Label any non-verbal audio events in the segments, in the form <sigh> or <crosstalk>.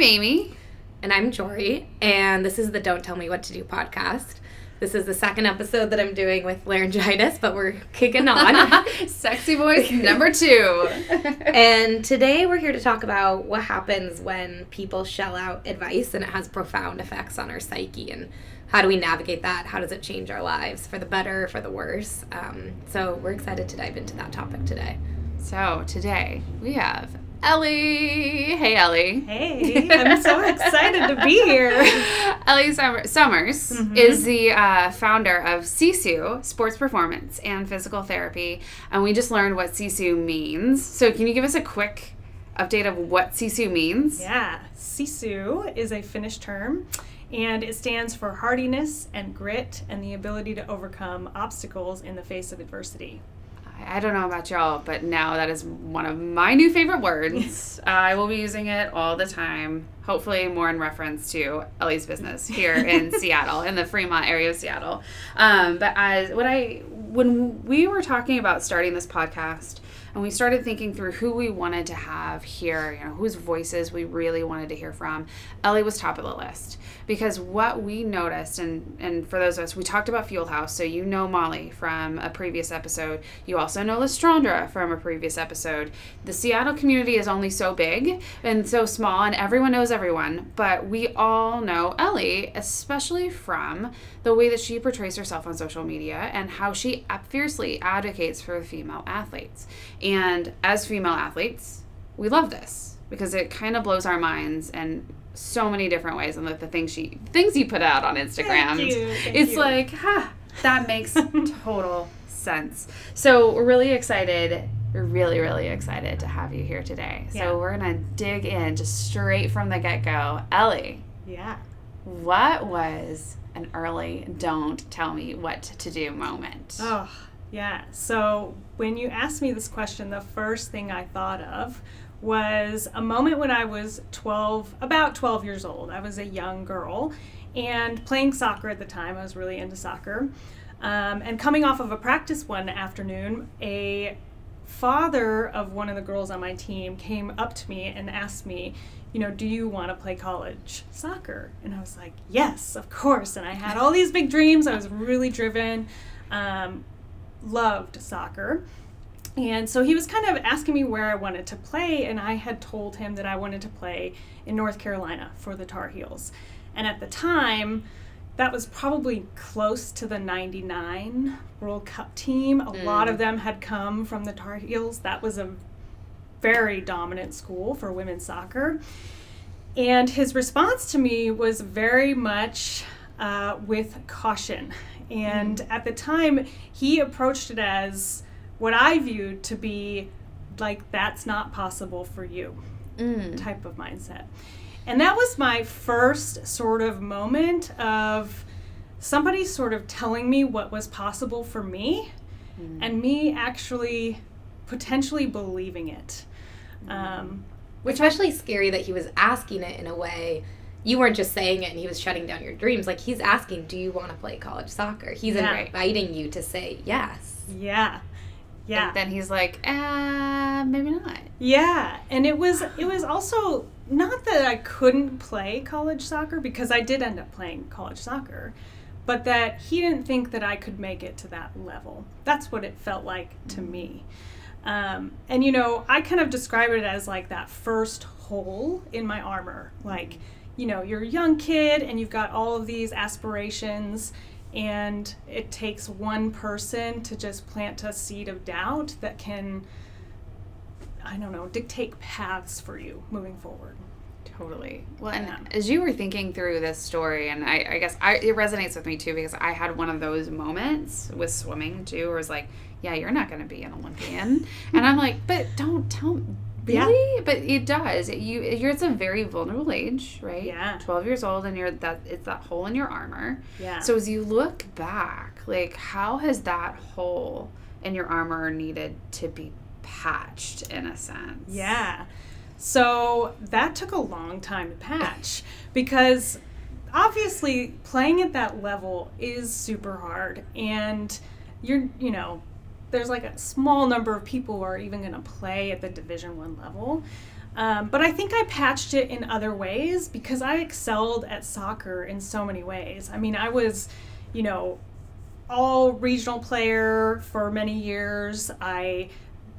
I'm Amy. And I'm Jory. And this is the Don't Tell Me What to Do podcast. This is the second episode that I'm doing with laryngitis, but we're kicking on. <laughs> Sexy voice number two. <laughs> and today we're here to talk about what happens when people shell out advice and it has profound effects on our psyche and how do we navigate that? How does it change our lives for the better, for the worse? Um, so we're excited to dive into that topic today. So today we have Ellie. Hey, Ellie. Hey, I'm so <laughs> excited to be here. Ellie Summers mm-hmm. is the uh, founder of Sisu, Sports Performance and Physical Therapy, and we just learned what Sisu means. So, can you give us a quick update of what Sisu means? Yeah, Sisu is a Finnish term. And it stands for hardiness and grit and the ability to overcome obstacles in the face of adversity. I don't know about y'all, but now that is one of my new favorite words. <laughs> I will be using it all the time. Hopefully, more in reference to Ellie's business here in <laughs> Seattle, in the Fremont area of Seattle. Um, but as what I when we were talking about starting this podcast, and we started thinking through who we wanted to have here, you know, whose voices we really wanted to hear from. Ellie was top of the list because what we noticed, and and for those of us, we talked about Fuel House, so you know Molly from a previous episode. You also know Lestrandra from a previous episode. The Seattle community is only so big and so small, and everyone knows everyone, but we all know Ellie, especially from the way that she portrays herself on social media and how she fiercely advocates for female athletes. And as female athletes, we love this because it kind of blows our minds and so many different ways and like the things she things you put out on Instagram. Thank you, thank it's you. like, ha, that makes <laughs> total sense. So we're really excited. We're really, really excited to have you here today. Yeah. So we're gonna dig in just straight from the get go. Ellie. Yeah. What was an early don't tell me what to do moment? Oh, yeah. So when you asked me this question, the first thing I thought of was a moment when I was 12, about 12 years old. I was a young girl and playing soccer at the time. I was really into soccer. Um, and coming off of a practice one afternoon, a father of one of the girls on my team came up to me and asked me, you know, do you want to play college soccer? And I was like, yes, of course. And I had all these big dreams. I was really driven, um, loved soccer. And so he was kind of asking me where I wanted to play, and I had told him that I wanted to play in North Carolina for the Tar Heels. And at the time, that was probably close to the 99 World Cup team. A mm. lot of them had come from the Tar Heels. That was a very dominant school for women's soccer. And his response to me was very much uh, with caution. And mm. at the time, he approached it as what I viewed to be like, that's not possible for you mm. type of mindset. And that was my first sort of moment of somebody sort of telling me what was possible for me mm. and me actually potentially believing it. Um, Which especially scary that he was asking it in a way you weren't just saying it and he was shutting down your dreams. Like he's asking, "Do you want to play college soccer?" He's yeah. inviting you to say yes. Yeah. Yeah. And then he's like, uh, maybe not. Yeah. And it was it was also not that I couldn't play college soccer because I did end up playing college soccer, but that he didn't think that I could make it to that level. That's what it felt like to me. Um, and you know, I kind of describe it as like that first hole in my armor. Like, you know, you're a young kid and you've got all of these aspirations, and it takes one person to just plant a seed of doubt that can, I don't know, dictate paths for you moving forward. Totally. Well, and yeah. as you were thinking through this story, and I, I guess I, it resonates with me too because I had one of those moments with swimming too, where it's like, yeah, you're not going to be an Olympian, and I'm like, but don't tell me. Really? Yeah. But it does. It, you you're it's a very vulnerable age, right? Yeah. Twelve years old and you're that it's that hole in your armor. Yeah. So as you look back, like how has that hole in your armor needed to be patched in a sense? Yeah. So that took a long time to patch <laughs> because obviously playing at that level is super hard and you're you know there's like a small number of people who are even going to play at the division one level Um, but I think I patched it in other ways because I excelled at soccer in so many ways. I mean, I was, you know, all regional player for many years. I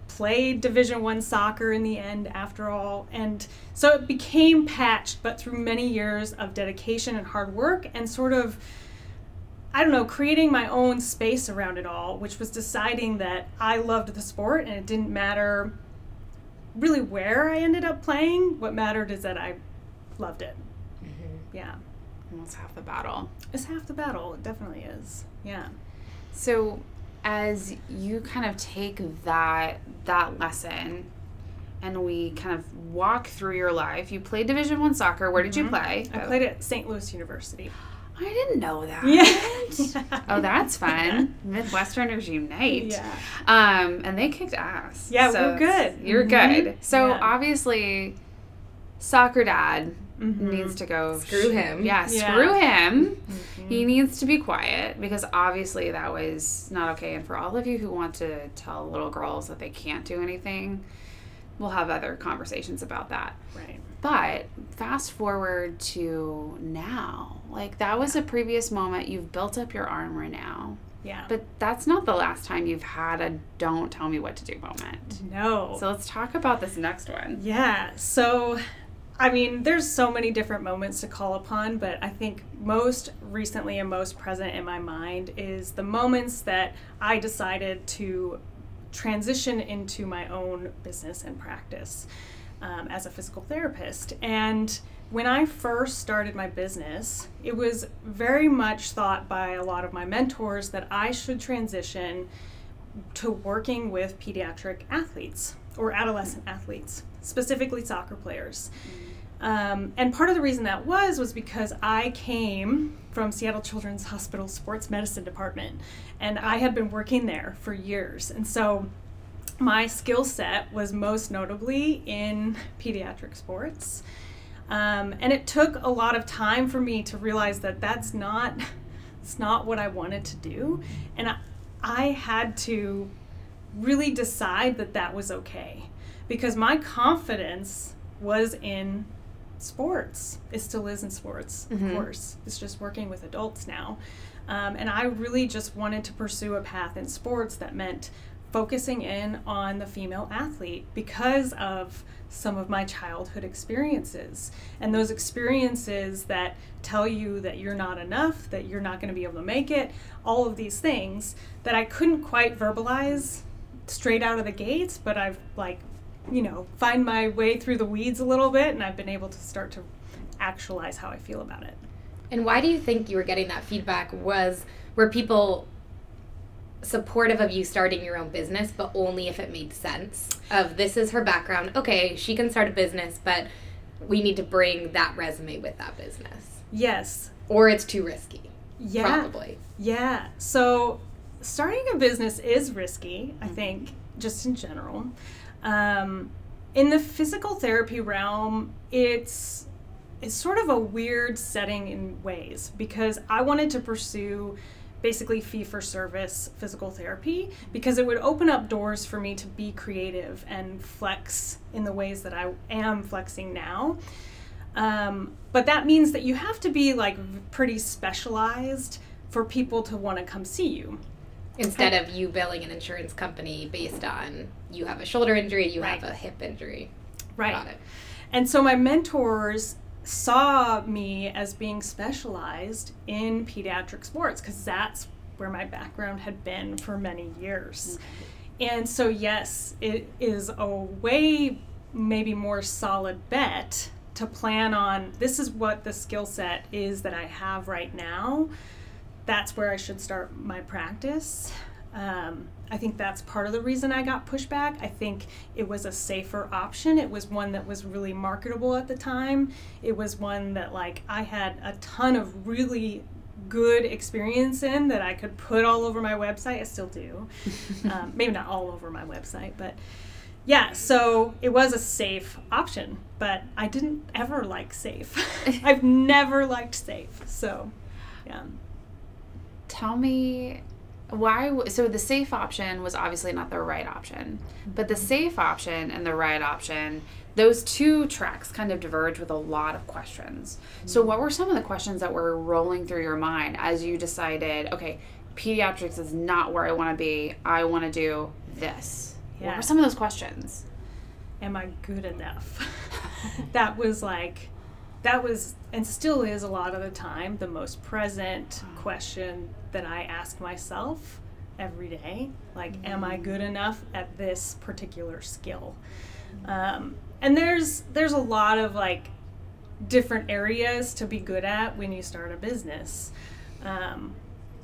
played division one soccer in the end after all and so it became patched but through many years of dedication and hard work and sort of i don't know creating my own space around it all which was deciding that i loved the sport and it didn't matter really where i ended up playing. What mattered is that i loved it. Mm-hmm. yeah. And that's half the battle. It's half the battle. It definitely is. Yeah. So as you kind of take that that lesson and we kind of walk through your life you played division one soccer. Where did mm-hmm. you play? I played at st louis university i didn't know that yeah. <laughs> oh that's fun midwesterners unite yeah um and they kicked ass yeah so we're good you're mm-hmm. good so yeah. obviously soccer dad mm-hmm. needs to go screw him. Yeah, yeah. screw him. Mm-hmm. He needs to be quiet because obviously that was not okay. And for all of you who want to tell little girls that they can't do anything, we'll have other conversations about that. Right. But fast forward to now. Like that was a previous moment. You've built up your armor now. Yeah. But that's not the last time you've had a don't tell me what to do moment. No. So let's talk about this next one. Yeah. So I mean, there's so many different moments to call upon, but I think most recently and most present in my mind is the moments that I decided to transition into my own business and practice um, as a physical therapist. And when I first started my business, it was very much thought by a lot of my mentors that I should transition to working with pediatric athletes or adolescent athletes, specifically soccer players. Mm-hmm um, and part of the reason that was was because I came from Seattle Children's Hospital Sports Medicine Department, and I had been working there for years. And so my skill set was most notably in pediatric sports. Um, and it took a lot of time for me to realize that that's not it's not what I wanted to do, and I, I had to really decide that that was okay because my confidence was in sports. It still is in sports, mm-hmm. of course. It's just working with adults now. Um, and I really just wanted to pursue a path in sports that meant focusing in on the female athlete because of some of my childhood experiences. And those experiences that tell you that you're not enough, that you're not going to be able to make it, all of these things that I couldn't quite verbalize straight out of the gates, but I've like you know, find my way through the weeds a little bit, and I've been able to start to actualize how I feel about it. And why do you think you were getting that feedback? Was were people supportive of you starting your own business, but only if it made sense? Of this is her background. Okay, she can start a business, but we need to bring that resume with that business. Yes. Or it's too risky. Yeah. Probably. Yeah. So starting a business is risky, I mm-hmm. think, just in general. Um, in the physical therapy realm, it's it's sort of a weird setting in ways because I wanted to pursue basically fee for service physical therapy because it would open up doors for me to be creative and flex in the ways that I am flexing now. Um, but that means that you have to be like pretty specialized for people to want to come see you instead of you billing an insurance company based on you have a shoulder injury, you right. have a hip injury. Right. Got it. And so my mentors saw me as being specialized in pediatric sports because that's where my background had been for many years. Mm-hmm. And so, yes, it is a way maybe more solid bet to plan on this is what the skill set is that I have right now that's where I should start my practice. Um, I think that's part of the reason I got pushback. I think it was a safer option. It was one that was really marketable at the time. It was one that like I had a ton of really good experience in that I could put all over my website. I still do. <laughs> um, maybe not all over my website, but yeah, so it was a safe option, but I didn't ever like safe. <laughs> I've <laughs> never liked safe. So, yeah tell me why w- so the safe option was obviously not the right option but the mm-hmm. safe option and the right option those two tracks kind of diverge with a lot of questions. So mm-hmm. what were some of the questions that were rolling through your mind as you decided okay pediatrics is not where i want to be. I want to do this. What were some of those questions? Am I good enough? <laughs> that was like, that was, and still is a lot of the time, the most present question that I ask myself every day. Like, am I good enough at this particular skill? Um, and there's there's a lot of like different areas to be good at when you start a business. Um,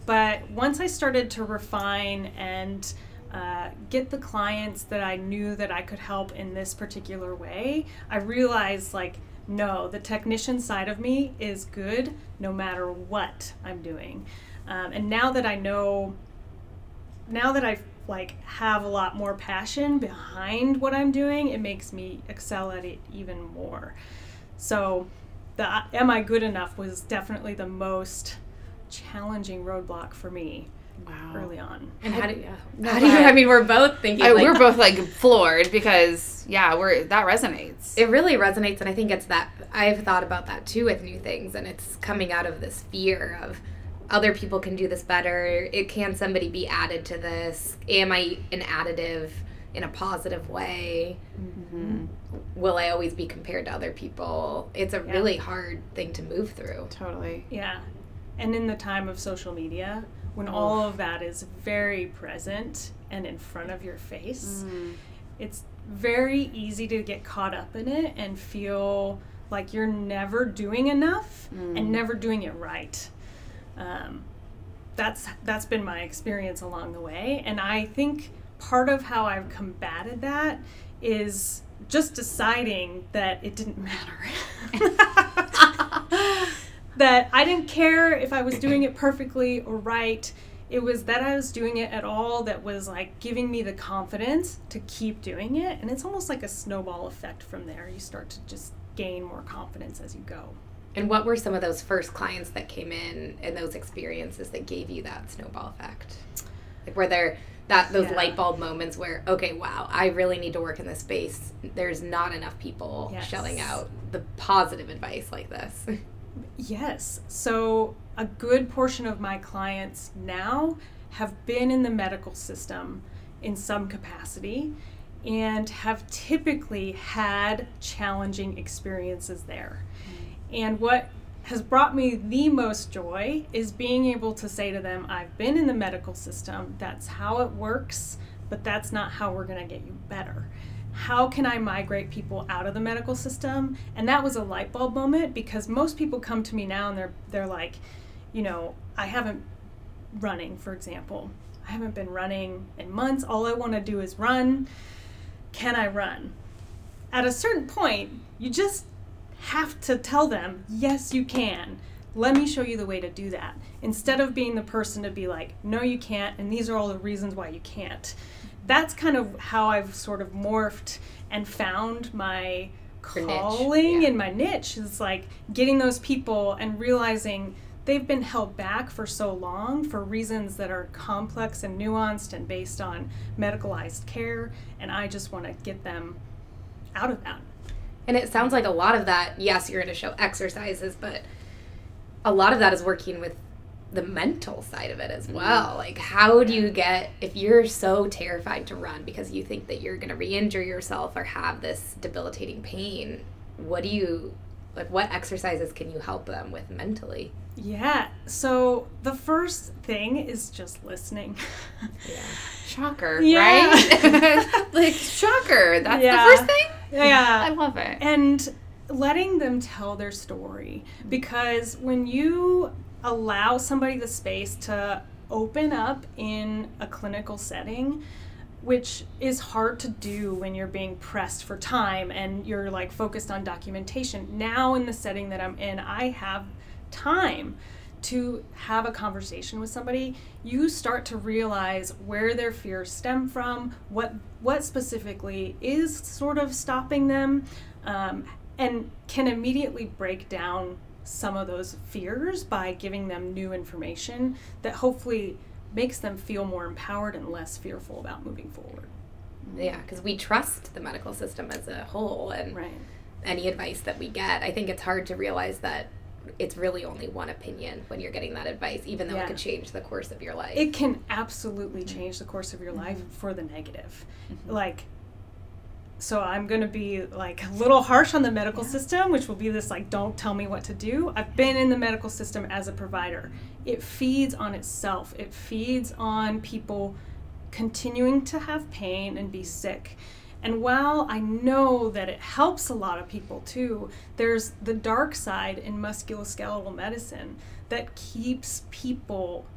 but once I started to refine and uh, get the clients that I knew that I could help in this particular way, I realized like, no, the technician side of me is good no matter what I'm doing. Um, and now that I know, now that I like have a lot more passion behind what I'm doing, it makes me excel at it even more. So, the am I good enough was definitely the most challenging roadblock for me wow. early on. And how do you, No, how do you. I mean, we're both thinking, I, like, we're uh, both like floored because yeah we're that resonates. It really resonates and i think it's that i've thought about that too with new things and it's coming out of this fear of other people can do this better. It can somebody be added to this? Am i an additive in a positive way? Mm-hmm. Will i always be compared to other people? It's a Yeah. really hard thing to move through. Totally. Yeah. And in the time of social media, when all of that is very present and in front of your face, it's very easy to get caught up in it and feel like you're never doing enough and never doing it right. Um, that's that's been my experience along the way, and I think part of how I've combated that is just deciding that it didn't <laughs> matter. <laughs> that I didn't care if I was doing it perfectly or right. It was that I was doing it at all that was like giving me the confidence to keep doing it. And it's almost like a snowball effect from there. You start to just gain more confidence as you go. and what were some of those first clients that came in and those experiences that gave you that snowball effect like were there that those Yeah. light bulb moments where okay wow i really need to work in this space there's not enough people Yes. shelling out the positive advice like this <laughs> Yes. So, a good portion of my clients now have been in the medical system in some capacity and have typically had challenging experiences there. Mm. And what has brought me the most joy is being able to say to them, I've been in the medical system, that's how it works, but that's not how we're going to get you better. How can I migrate people out of the medical system? And that was a light bulb moment because most people come to me now and they're they're like, you know, I haven't running, for example. I haven't been running in months. All I want to do is run. Can I run? At a certain point, you just have to tell them, yes, you can. Let me show you the way to do that. Instead of being the person to be like, no, you can't, and these are all the reasons why you can't. That's kind of how I've sort of morphed and found my calling yeah. and my niche. It's like getting those people and realizing they've been held back for so long for reasons that are complex and nuanced and based on medicalized care, and I just want to get them out of that. and it sounds like a lot of that yes you're going to show exercises but a lot of that is working with the mental side of it as mm-hmm. well like how do you get if you're so terrified to run because you think that you're going to re-injure yourself or have this debilitating pain what do you like what exercises can you help them with mentally Yeah. So the first thing is just listening. <laughs> yeah <laughs> Shocker, Yeah. right? <laughs> like shocker. That's Yeah. the first thing. Yeah. I love it. And letting them tell their story mm-hmm. because when you allow somebody the space to open up in a clinical setting which is hard to do when you're being pressed for time and you're like focused on documentation. Now in the setting that I'm in I have time to have a conversation with somebody. You start to realize where their fears stem from what what specifically is sort of stopping them um, and can immediately break down some of those fears by giving them new information that hopefully makes them feel more empowered and less fearful about moving forward. Yeah, because we trust the medical system as a whole and Right. any advice that we get. I think it's hard to realize that it's really only one opinion when you're getting that advice, even though Yeah. it could change the course of your life. It can absolutely mm-hmm. change the course of your life mm-hmm. for the negative. Mm-hmm. Like, so I'm going to be like a little harsh on the medical system, which will be this like, don't tell me what to do. I've been in the medical system as a provider. It feeds on itself, it feeds on people continuing to have pain and be sick. And while I know that it helps a lot of people too, there's the dark side in musculoskeletal medicine that keeps people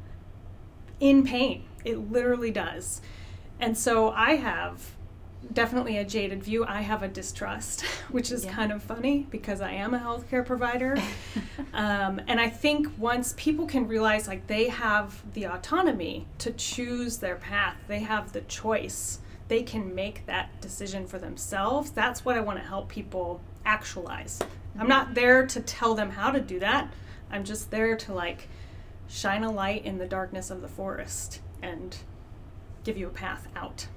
in pain. It literally does. And so I have definitely a jaded view. I have a distrust, <laughs> which is Yeah. kind of funny because I am a healthcare provider. <laughs> um, and I think once people can realize like they have the autonomy to choose their path, they have the choice, they can make that decision for themselves. That's what I want to help people actualize. I'm not there to tell them how to do that. I'm just there to like shine a light in the darkness of the forest and give you a path out.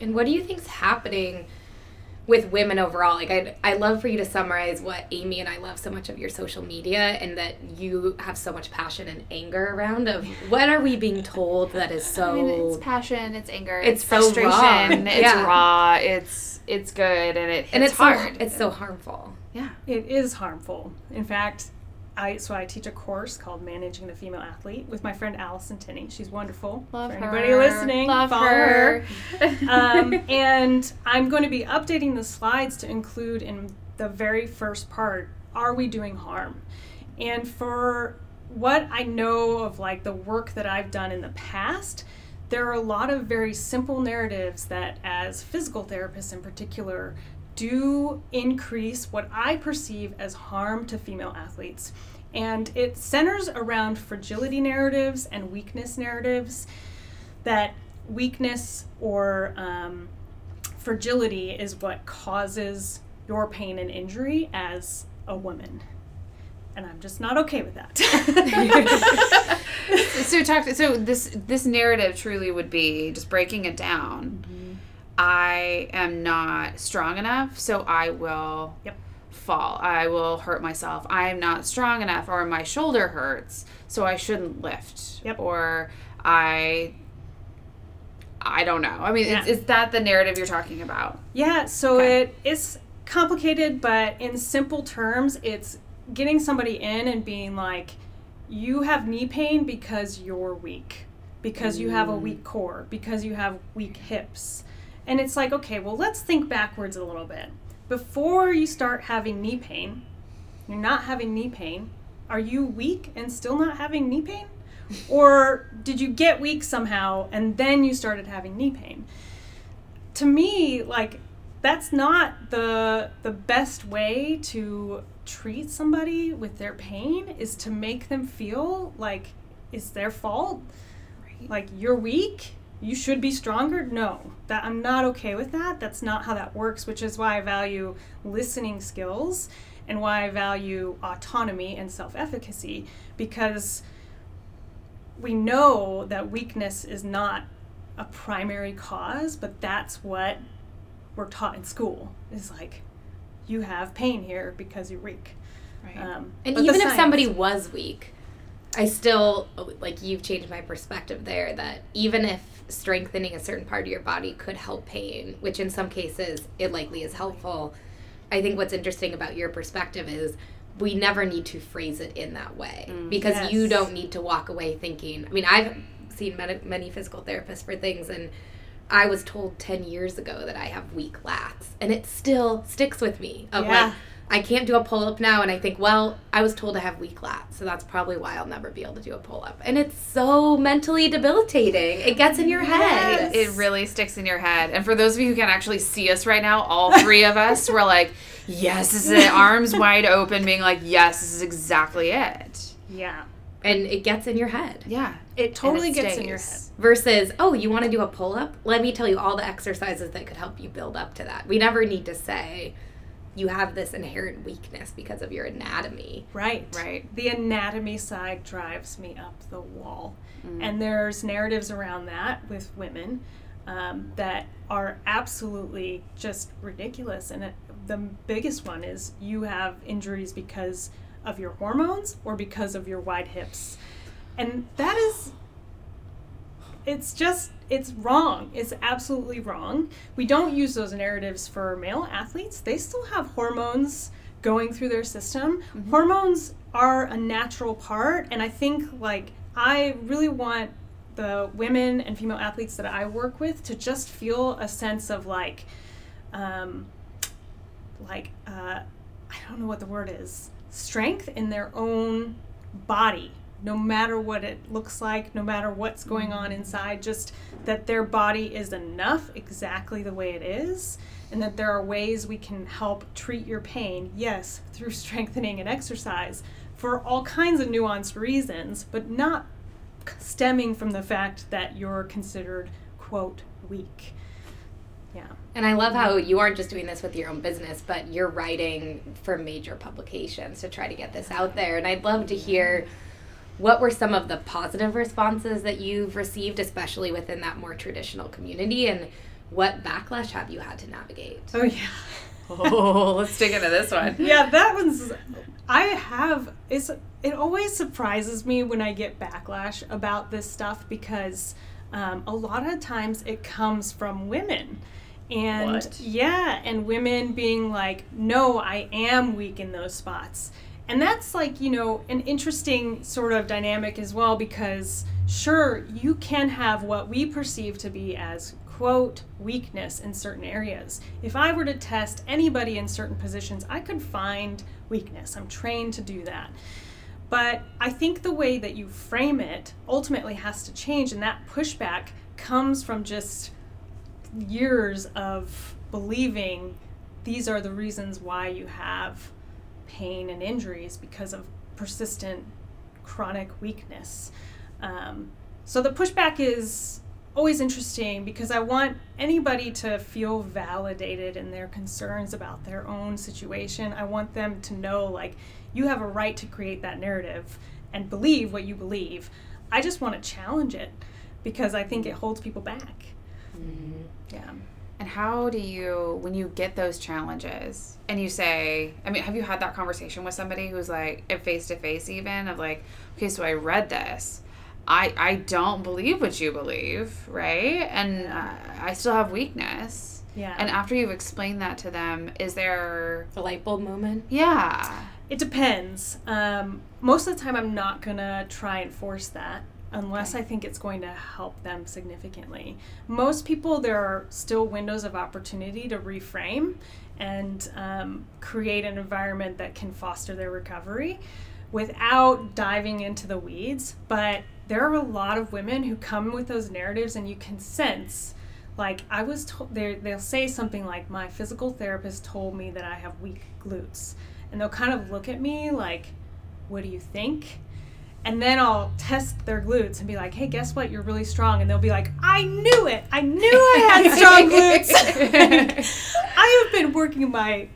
And what do you think's happening with women overall? Like, I'd, I'd love for you to summarize what Amy and I love so much of your social media and that you have so much passion and anger around of what are we being told that is so... I mean, it's passion, it's anger, It's it's, frustration, raw. <laughs> it's Yeah. raw, it's it's good, and it hits and it's hard. So, it's so harmful. yeah. It is harmful. In fact, I so I teach a course called Managing the Female Athlete with my friend Allison Tinney. She's wonderful. Love For her. anybody listening, Love follow her. <laughs> um, and I'm going to be updating the slides to include in the very first part are we doing harm? And for what I know of like the work that I've done in the past, there are a lot of very simple narratives that, as physical therapists in particular, do increase what I perceive as harm to female athletes. And it centers around fragility narratives and weakness narratives that weakness or um, fragility is what causes your pain and injury as a woman. And I'm just not okay with that. <laughs> so talk. So this this narrative truly would be just breaking it down. I am not strong enough, so I will Yep. Fall. I will hurt myself. I am not strong enough, or my shoulder hurts, so I shouldn't lift. Yep. Or I. I don't know. I mean, Yeah. is, is that the narrative you're talking about? Yeah, so Okay. it is complicated, but in simple terms, it's getting somebody in and being like, you have knee pain because you're weak, because you have a mm. weak core, because you have weak hips. And it's like, okay, well, let's think backwards a little bit. Before you start having knee pain, you're not having knee pain. Are you weak and still not having knee pain? Or did you get weak somehow and then you started having knee pain? to me like that's not the the best way to treat somebody with their pain is to make them feel like it's their fault like you're weak you should be stronger no that i'm not okay with that that's not how that works which is why i value listening skills and why i value autonomy and self-efficacy because we know that weakness is not a primary cause, but that's what we're taught in school. Is like, you have pain here because you're weak. Right. Um, And even if somebody was weak, I still like you've changed my perspective there that even if strengthening a certain part of your body could help pain, which in some cases it likely is helpful, I think what's interesting about your perspective is we never need to phrase it in that way mm. because you don't need to walk away thinking. I mean, I've seen many, many physical therapists for things and I was told 10 years ago that I have weak lats and it still sticks with me of Yeah. like I can't do a pull up now, and I think, well, I was told to have weak lats, so that's probably why I'll never be able to do a pull up. And it's so mentally debilitating. It gets in your head. It really sticks in your head. And for those of you who can actually see us right now, all three of us were like, yes, this is it. <laughs> Arms wide open, being like, yes, this is exactly it. yeah, And it gets in your head. Yeah. it totally it gets in your head. Versus, oh, you want to do a pull up? Let me tell you all the exercises that could help you build up to that. We never need to say, you have this inherent weakness because of your anatomy. Right. Right. The anatomy side drives me up the wall. Mm. And there's narratives around that with women um, that are absolutely just ridiculous. And it, the biggest one is you have injuries because of your hormones or because of your wide hips. And that is, it's just, it's wrong. It's absolutely wrong. We don't use those narratives for male athletes. They still have hormones going through their system. Hormones are a natural part. And I think, like, I really want the women and female athletes that I work with to just feel a sense of like, um, like uh, I don't know what the word is, strength in their own body, no matter what it looks like, no matter what's going on inside, just that their body is enough exactly the way it is. And that there are ways we can help treat your pain, yes, through <laughs> strengthening and exercise for all kinds of nuanced reasons, but not stemming from the fact that you're considered quote weak yeah And I love how you aren't just doing this with your own business, but you're writing for major publications to try to get this out there. And I'd love to hear what were some of the positive responses that you've received, especially within that more traditional community, and what backlash have you had to navigate? oh yeah <laughs> Oh, let's dig into this one. <laughs> yeah that one's i have it's it always surprises me when i get backlash about this stuff because um, a lot of times it comes from women and What? yeah and women being like no i am weak in those spots and that's like you know an interesting sort of dynamic as well because sure you can have what we perceive to be as quote weakness in certain areas. If i were to test anybody in certain positions i could find weakness. I'm trained to do that. But I think the way that you frame it ultimately has to change, and that pushback comes from just years of believing these are the reasons why you have pain and injuries because of persistent chronic weakness. Um, so the pushback is always interesting because I want anybody to feel validated in their concerns about their own situation. I want them to know, like, you have a right to create that narrative and believe what you believe. I just want to challenge it because I think it holds people back. Yeah. And how do you, when you get those challenges and you say, I mean, have you had that conversation with somebody who's like, face to face even, of like, okay, so I read this. I, I don't believe what you believe, right? And uh, I still have weakness. Yeah. And after you've explained that to them, is there, The light bulb moment? yeah. It depends. Um, most of the time, I'm not gonna try and force that unless I think it's going to help them significantly. Most people, there are still windows of opportunity to reframe and um, create an environment that can foster their recovery without diving into the weeds. But there are a lot of women who come with those narratives, and you can sense. Like I was told, they'll say something like, "My physical therapist told me that I have weak glutes," and they'll kind of look at me like, "What do you think?" And then I'll test their glutes and be like, "Hey, guess what? You're really strong." And they'll be like, "I knew it! I knew I had <laughs> strong glutes. <laughs> <laughs> I have been working my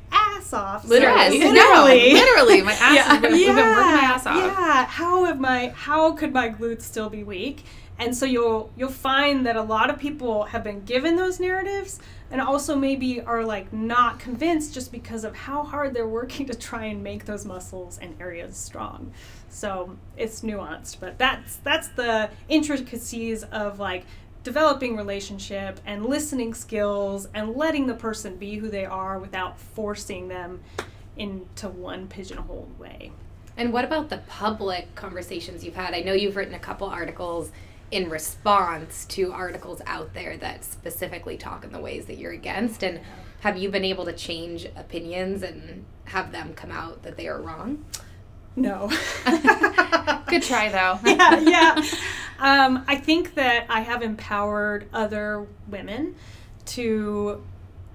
ass off. Literally. So, No, literally, literally. My <laughs> ass has been, we've been working my ass off. yeah. How have my how could my glutes still be weak? And so you'll you'll find that a lot of people have been given those narratives and also maybe are like not convinced just because of how hard they're working to try and make those muscles and areas strong. So it's nuanced, but that's that's the intricacies of like developing relationship and listening skills and letting the person be who they are without forcing them into one pigeonhole way. And what about the public conversations you've had? I know you've written a couple articles in response to articles out there that specifically talk in the ways that you're against. And have you been able to change opinions and have them come out that they are wrong? No. <laughs> Good try, though. <laughs> yeah, yeah. Um, I think that I have empowered other women to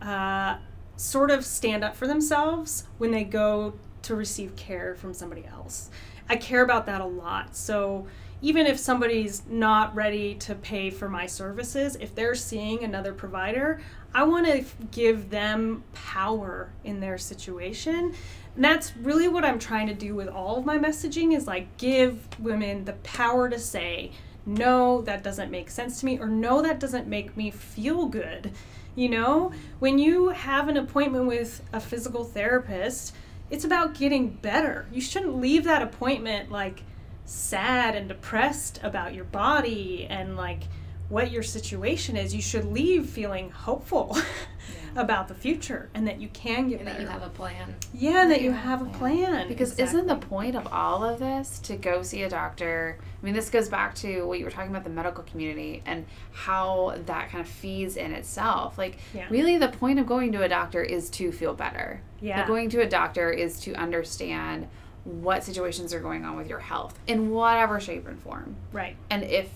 uh, sort of stand up for themselves when they go to receive care from somebody else. I care about that a lot. So, even if somebody's not ready to pay for my services, if they're seeing another provider, I want to give them power in their situation. And that's really what I'm trying to do with all of my messaging is like give women the power to say, no, that doesn't make sense to me, or no, that doesn't make me feel good. You know, when you have an appointment with a physical therapist, it's about getting better. You shouldn't leave that appointment like sad and depressed about your body and like what your situation is. You should leave feeling hopeful <laughs> yeah. about the future and that you can get and better. That you have a plan. Yeah, that you have a plan. Because exactly. isn't the point of all of this to go see a doctor? I mean, this goes back to what you were talking about the medical community and how that kind of feeds in itself. Like, yeah. really, the point of going to a doctor is to feel better. Yeah. going to a doctor is to understand what situations are going on with your health in whatever shape and form. Right. And if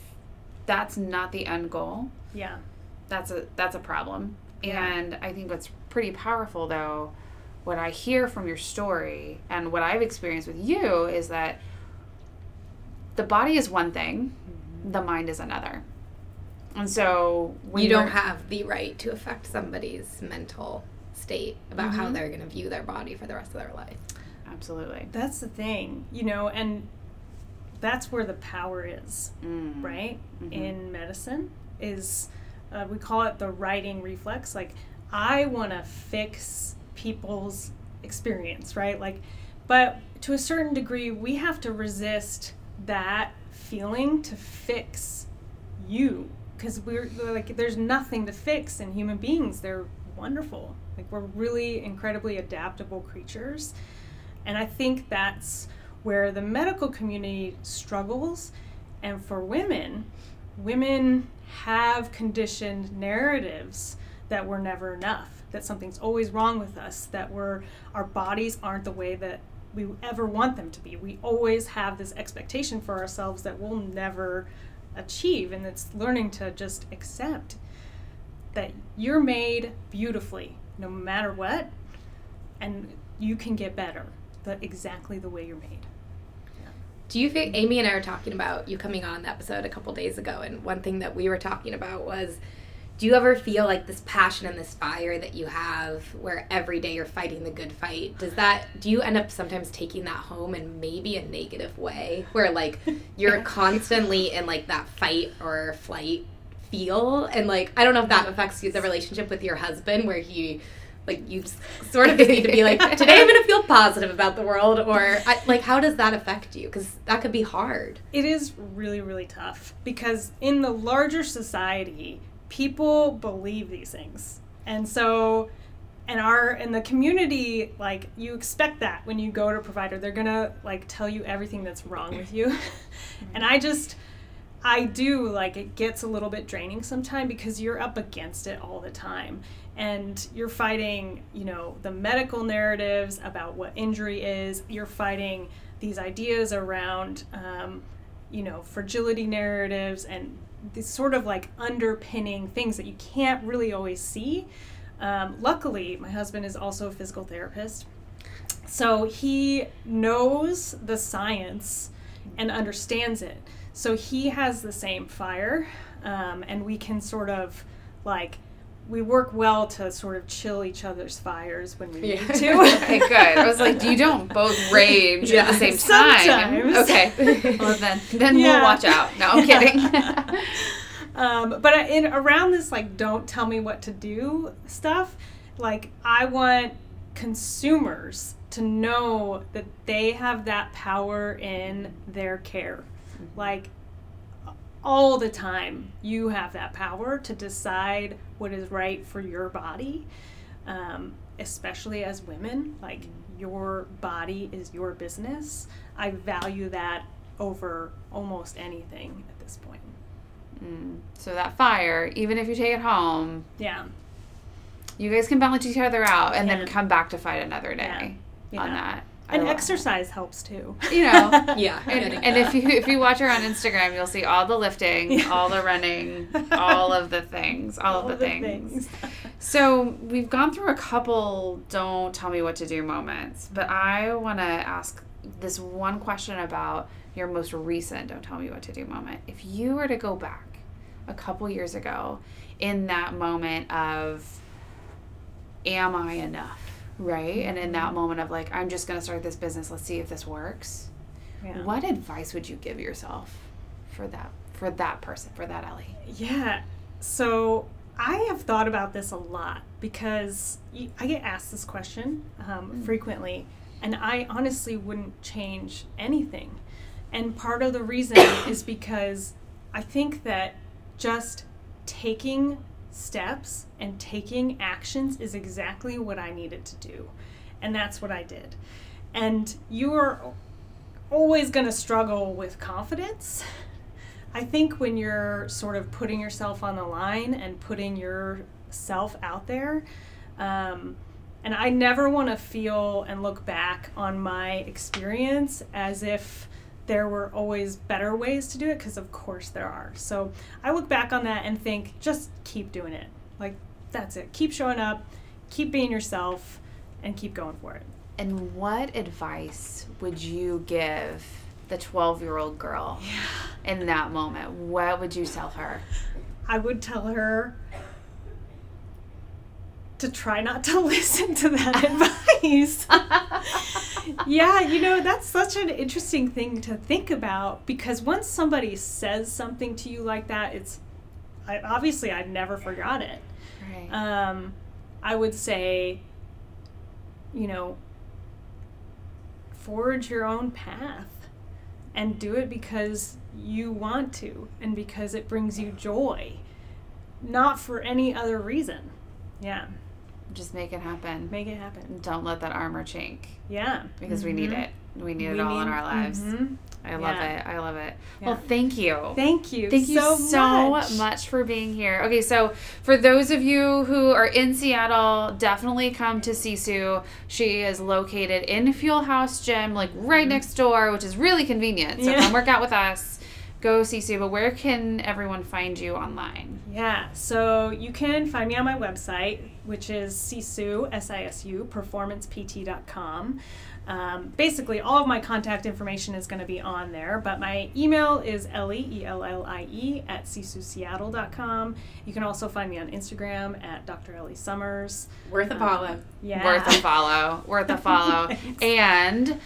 that's not the end goal, yeah. That's a that's a problem. Yeah. And I think what's pretty powerful though, what I hear from your story and what I've experienced with you is that the body is one thing, the mind is another. And so you don't have the right to affect somebody's mental state about mm-hmm. how they're going to view their body for the rest of their life. Absolutely. That's the thing, you know, and that's where the power is, mm. right? Mm-hmm. In medicine is uh, we call it the righting reflex. Like I want to fix people's experience, right? Like but to a certain degree we have to resist that feeling to fix you because we're like there's nothing to fix in human beings. They're wonderful. Like we're really incredibly adaptable creatures and I think that's where the medical community struggles. And for women, women have conditioned narratives that we're never enough, that something's always wrong with us, that we're our bodies aren't the way that we ever want them to be. We always have this expectation for ourselves that we'll never achieve, and it's learning to just accept that you're made beautifully no matter what, and you can get better the exactly the way you're made. Do you think Amy and I were talking about you coming on the episode a couple days ago, and one thing that we were talking about was do you ever feel like this passion and this fire that you have where every day you're fighting the good fight does that do you end up sometimes taking that home in maybe a negative way where like <laughs> you're constantly in like that fight or flight feel? And like i don't know if that affects you the relationship with your husband where he like you sort of need to be like today i'm going <laughs> to feel positive about the world or I, like how does that affect you? Because that could be hard. It is really really tough because in the larger society people believe these things. And so and our in the community like you expect that when you go to a provider. They're gonna like tell you everything that's wrong with you. <laughs> Mm-hmm. And i just i do like it gets a little bit draining sometimes because you're up against it all the time and you're fighting you know the medical narratives about what injury is. You're fighting these ideas around um, you know fragility narratives and these sort of like underpinning things that you can't really always see. Um, luckily my husband is also a physical therapist. So he knows the science and understands it. So he has the same fire um, and we can sort of like we work well to sort of chill each other's fires when we yeah. need to. <laughs> okay, <laughs> good. I was like, you don't both rage yeah. at the same time. Sometimes. Okay. <laughs> Well, then, then yeah. we'll watch out. No, I'm kidding. um, but in around this, like, don't tell me what to do stuff. Like, I want consumers to know that they have that power in their care. Mm-hmm. Like, all the time you have that power to decide what is right for your body um, especially as women like your body is your business i value that over almost anything at this point mm. so that fire even if you take it home yeah you guys can balance each other out and yeah. then come back to fight another day yeah. on that and exercise helps too. <laughs> You know. yeah. <laughs> And, and if you if you watch her on Instagram, you'll see all the lifting, yeah. all the running, all of the things, all, all of the, the things. things. so we've gone through a couple don't tell me what to do moments, but I want to ask this one question about your most recent don't tell me what to do moment. If you were to go back a couple years ago in that moment of am I enough? Right? And in that moment of like I'm just going to start this business, let's see if this works. Yeah. What advice would you give yourself for that for that person, for that Ellie? Yeah. So I have thought about this a lot because I get asked this question um, frequently, and I honestly wouldn't change anything. And part of the reason is because I think that just taking steps and taking actions is exactly what I needed to do. And that's what I did. And you are always going to struggle with confidence. I think when you're sort of putting yourself on the line and putting yourself out there, um, and I never want to feel and look back on my experience as if there were always better ways to do it, because of course there are. So I look back on that and think, just keep doing it. Like, that's it. Keep showing up, keep being yourself, and keep going for it. And what advice would you give the 12 year old girl in that moment? What would you tell her? I would tell her to try not to <laughs> listen to that <laughs> advice. <laughs> yeah, you know, that's such an interesting thing to think about because once somebody says something to you like that, it's I, obviously I've never forgot it. Right. Um, I would say, you know, forge your own path and do it because you want to and because it brings you joy, not for any other reason. Yeah, Just make it happen. make it happen. Don't let that armor chink Yeah, because we need Mhm. it. We need We it all in our lives. mhm. I love Yeah. it. I love it. Yeah. Well, thank you. Thank you. Thank you so, so much. much. for being here. Okay, so for those of you who are in Seattle, definitely come to Sisu. She is located in Fuel House Gym, like right next door, which is really convenient. So Yeah. come work out with us. Go Sisu. But where can everyone find you online? Yeah, so you can find me on my website, which is sisu, S-I-S-U, performancept.com. Um, basically, all of my contact information is going to be on there, but my email is ellie, E-L-L-I-E, at sisuseattle.com. You can also find me on Instagram at Dr. Ellie Summers. Worth a follow. Yeah. Worth a follow. <laughs> Worth a follow. And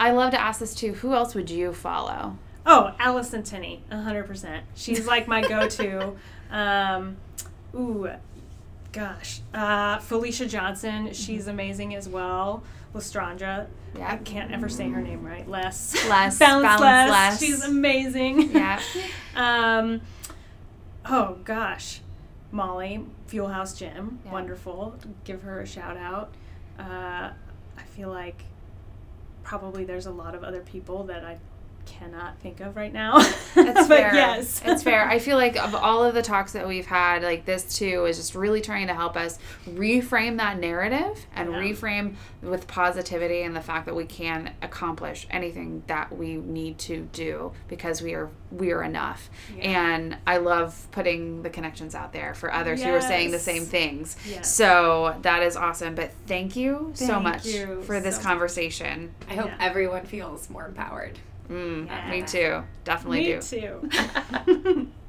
I love to ask this too. Who else would you follow? Oh, Allison Tinney, 100%. She's like my go to. <laughs> um, ooh, gosh. Uh, Felicia Johnson, she's amazing as well. Lestrandra. I can't ever say her name right. Les. Les, <laughs> Balance, Balance Les. Les. She's amazing. Yeah. <laughs> um, oh, gosh. Molly, Fuel House Gym. Yeah. Wonderful. Give her a shout out. Uh, I feel like probably there's a lot of other people that I cannot think of right now. It's <laughs> but fair. yes. It's fair. I feel like of all of the talks that we've had, like this too is just really trying to help us reframe that narrative and Yeah. reframe with positivity and the fact that we can accomplish anything that we need to do because we are we are enough. Yeah. And I love putting the connections out there for others who are saying the same things. Yes. So that is awesome. But thank you so much you for this so much. conversation. I hope Yeah. everyone feels more empowered. Mm, Yeah. Me too. Definitely Me do. too. <laughs>